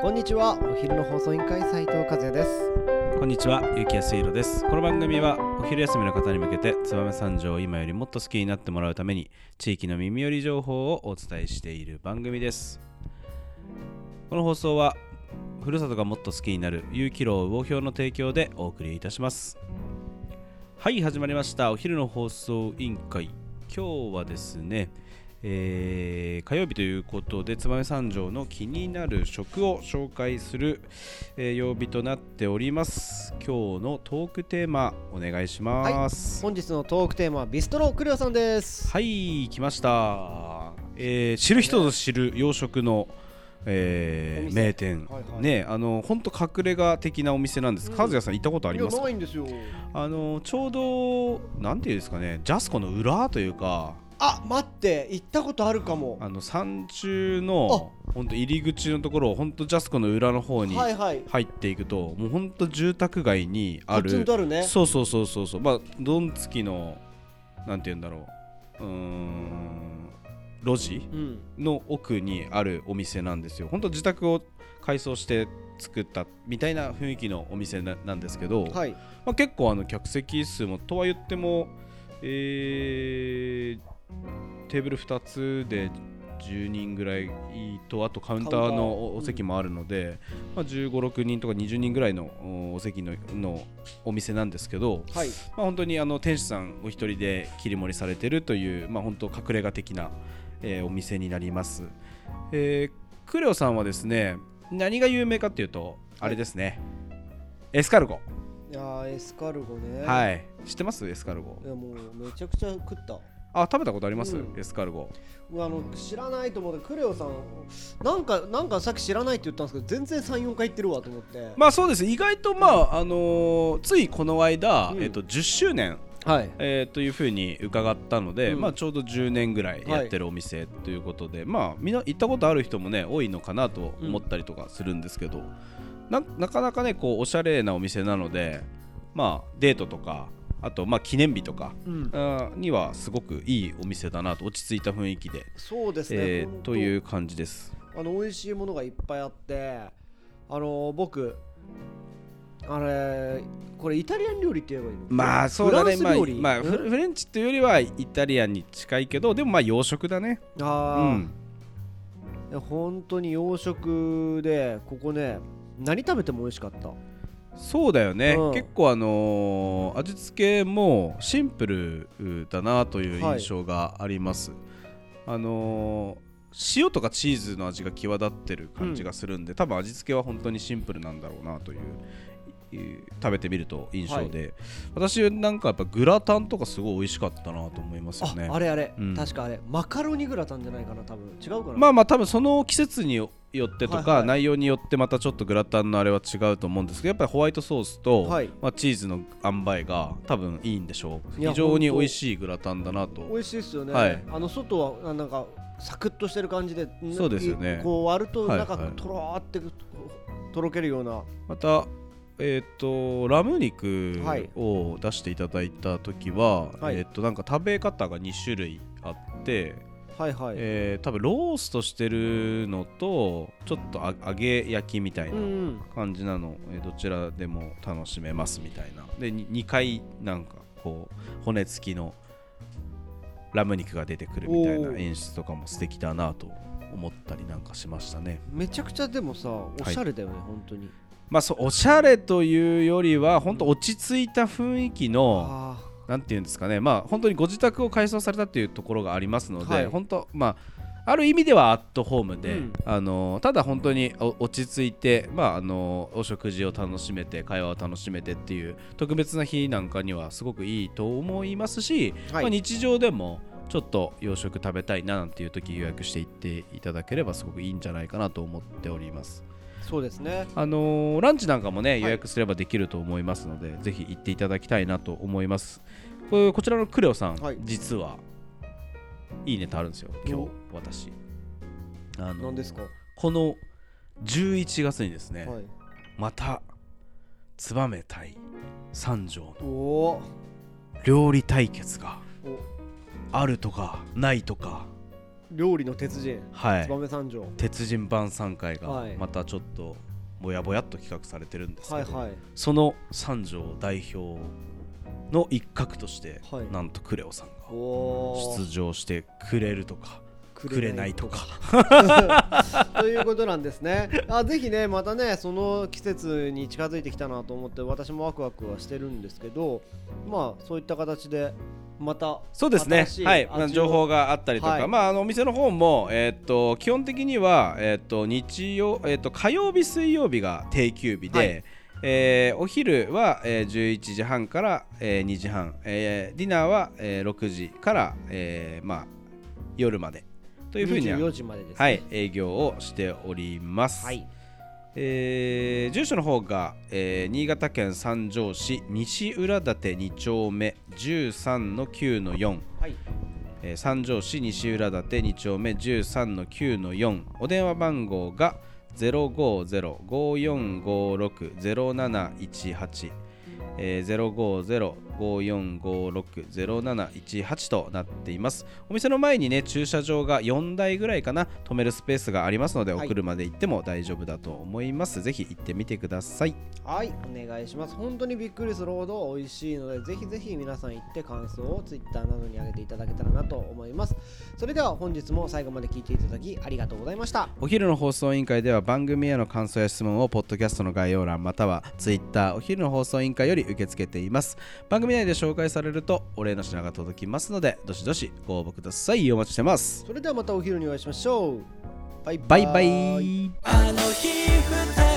こんにちはお昼の放送委員会斉藤和也ですこんにちは、ゆきやすいろです。この番組はお昼休みの方に向けて、燕三条を今よりもっと好きになってもらうために、地域の耳寄り情報をお伝えしている番組です。この放送は、ふるさとがもっと好きになる有機楼魚標の提供でお送りいたします。はい、始まりました。お昼の放送委員会。今日はですね、えー火曜日ということで燕三条の気になる食を紹介する、えー曜日となっております。今日のトークテーマお願いします。本日のトークテーマはビストロクレオさんです。はい、来ました、えー知る人ぞ知る洋食の、えー名店、はいはい。ねあの本当隠れ家的なお店なんです、うん。和也さん行ったことありますいやかないんですよ。あのちょうどなんていうんですかねジャスコの裏というかあ待って行ったことあるかも。あの山中の本当入り口のところ本当ジャスコの裏の方にはいはい。入っていくと、もう本当住宅街にあポツンるとあるね。そうそうそうそうそう。まあドンツキのなんて言うんだろう。うーん路地うんの奥にあるお店なんですよ。本当自宅を改装して作ったみたいな雰囲気のお店ななんですけど、はい。まあ、結構あの客席数もとは言っても、えーテーブル2つで10人ぐらいとあとカウンターのおお席もあるので、まあ、1 5 6人とか20人ぐらいのおお席ののお店なんですけど、はい。まあ、本当にあの店主さんお一人で切り盛りされてるという、まあ、本当隠れ家的な、えーお店になります、えークレオさんはですね何が有名かっていうとあれですね、エスカルゴいやーエスカルゴね。はい。知ってます？エスカルゴ。いやもうめちゃくちゃ食った。あ食べたことあります、うん。エスカルゴ。あの知らないと思ってクレオさんなんかなんかさっき知らないって言ったんですけど全然34回行ってるわと思って。まあそうです。意外とまあ、あのーついこの間、うん。えっと10周年。はい。えーというふうに伺ったので、うん。まあ、ちょうど10年ぐらいやってるお店ということで、まあみんな行ったことある人もね多いのかなと思ったりとかするんですけど、ななかなかねこうおしゃれなお店なので、まあ、デートとかあとまあ記念日とかうん。にはすごくいいお店だなと落ち着いた雰囲気で、そうですね、えーという感じです。あの美味しいものがいっぱいあってあの僕あれこれイタリアン料理って言えばいいの？まあそうだね。まあまあ、フフレンチっていうよりはイタリアンに近いけどでもまあ洋食だね。うあー、ん。本当に洋食でここね何食べても美味しかった？そうだよね、うん。結構あのー味付けもシンプルだなという印象があります、あのー塩とかチーズの味が際立ってる感じがするんで、多分味付けは本当にシンプルなんだろうなといういう食べてみると印象で、私なんかやっぱグラタンとかすごい美味しかったなと思いますよね。ああれあれ、うん。確かあれ。マカロニグラタンじゃないかな多分。違うかな。まあまあ多分その季節によってとか、はいはい。内容によってまたちょっとグラタンのあれは違うと思うんですけどやっぱりホワイトソースと、はい。まあ、チーズの塩梅が多分いいんでしょう。非常に美味しいグラタンだなと。美味しいですよね、はい。あの外はあなんかサクッとしてる感じでそうですよね。こう割るとはい中はい。とろーってとろけるような。またえっ、とラム肉はいを出していただいた時は、はい。えっ、となんか食べ方が2種類あって、はいはい、えー多分ローストしてるのとちょっとあ揚げ焼きみたいなうんうん。感じなの、えーどちらでも楽しめますみたいな。で 2, 回なんかこう骨付きのラム肉が出てくるみたいな演出とかも素敵だなと思ったりなんかしましたね。めちゃくちゃでもさおしゃれだよね、本当にまあそうおしゃれというよりは本当落ち着いた雰囲気のあなんていうんですかね。まあ本当にご自宅を改装されたっていうところがありますので、はい。本当まあある意味ではアットホームで、うん。あのただ本当にお落ち着いて、まあ、あのお食事を楽しめて会話を楽しめてっていう特別な日なんかにはすごくいいと思いますし、ーはい、まあ、日常でもちょっと洋食食べたいななんていう時予約していっていただければすごくいいんじゃないかなと思っております。そうですね。あのーランチなんかもねい。予約すればできると思いますので、ぜひ行っていただきたいなと思います。こちらのクレオさん、はい。実はいいネタあるんですよ今日私。あの何ですか？この11月にですね、はい。また燕対三条の料理対決がお。あるとかないとか料理の鉄人はい。燕三条。鉄人晩餐会がはい。またちょっとぼやぼやっと企画されてるんですけど、はいはい。その三条代表の一角として、はい。なんとクレオさんが出場してくれるとか。くれないとか。ということなんですね。あぜひねまたねその季節に近づいてきたなと思って私もワクワクはしてるんですけどまあそういった形でまたそうですね。はい、情報があったりとか、はい。まああのお店の方もえーっと基本的にはえーっと日曜えーっと火曜日水曜日が定休日で、はい。えーお昼は、えー11時半から、えー2時半、えーディナーは、えー6時から、えーまあ、夜までというふうには、24時までですね。はい、営業をしております。はいえー住所の方が、えー新潟県三条市西浦館2丁目13の9の4、はい。えー三条市西浦館2丁目13の9の4お電話番号が050-5456-0718えー、050-5456-0718となっています。お店の前にね駐車場が4台ぐらいかな止めるスペースがありますので、はい。お車で行っても大丈夫だと思います。ぜひ行ってみてください。はいお願いします。本当にびっくりするほど美味しいのでぜひぜひ皆さん行って感想を Twitter などに上げていただけたらなと思います。それでは本日も最後まで聞いていただきありがとうございました。お昼の放送委員会では番組への感想や質問をポッドキャストの概要欄または Twitter お昼の放送委員会より受け付けています。番組内で紹介されるとお礼の品が届きますのでどしどしご応募ください。お待ちしてます。それではまたお昼にお会いしましょう。バイバイ。バイあの日二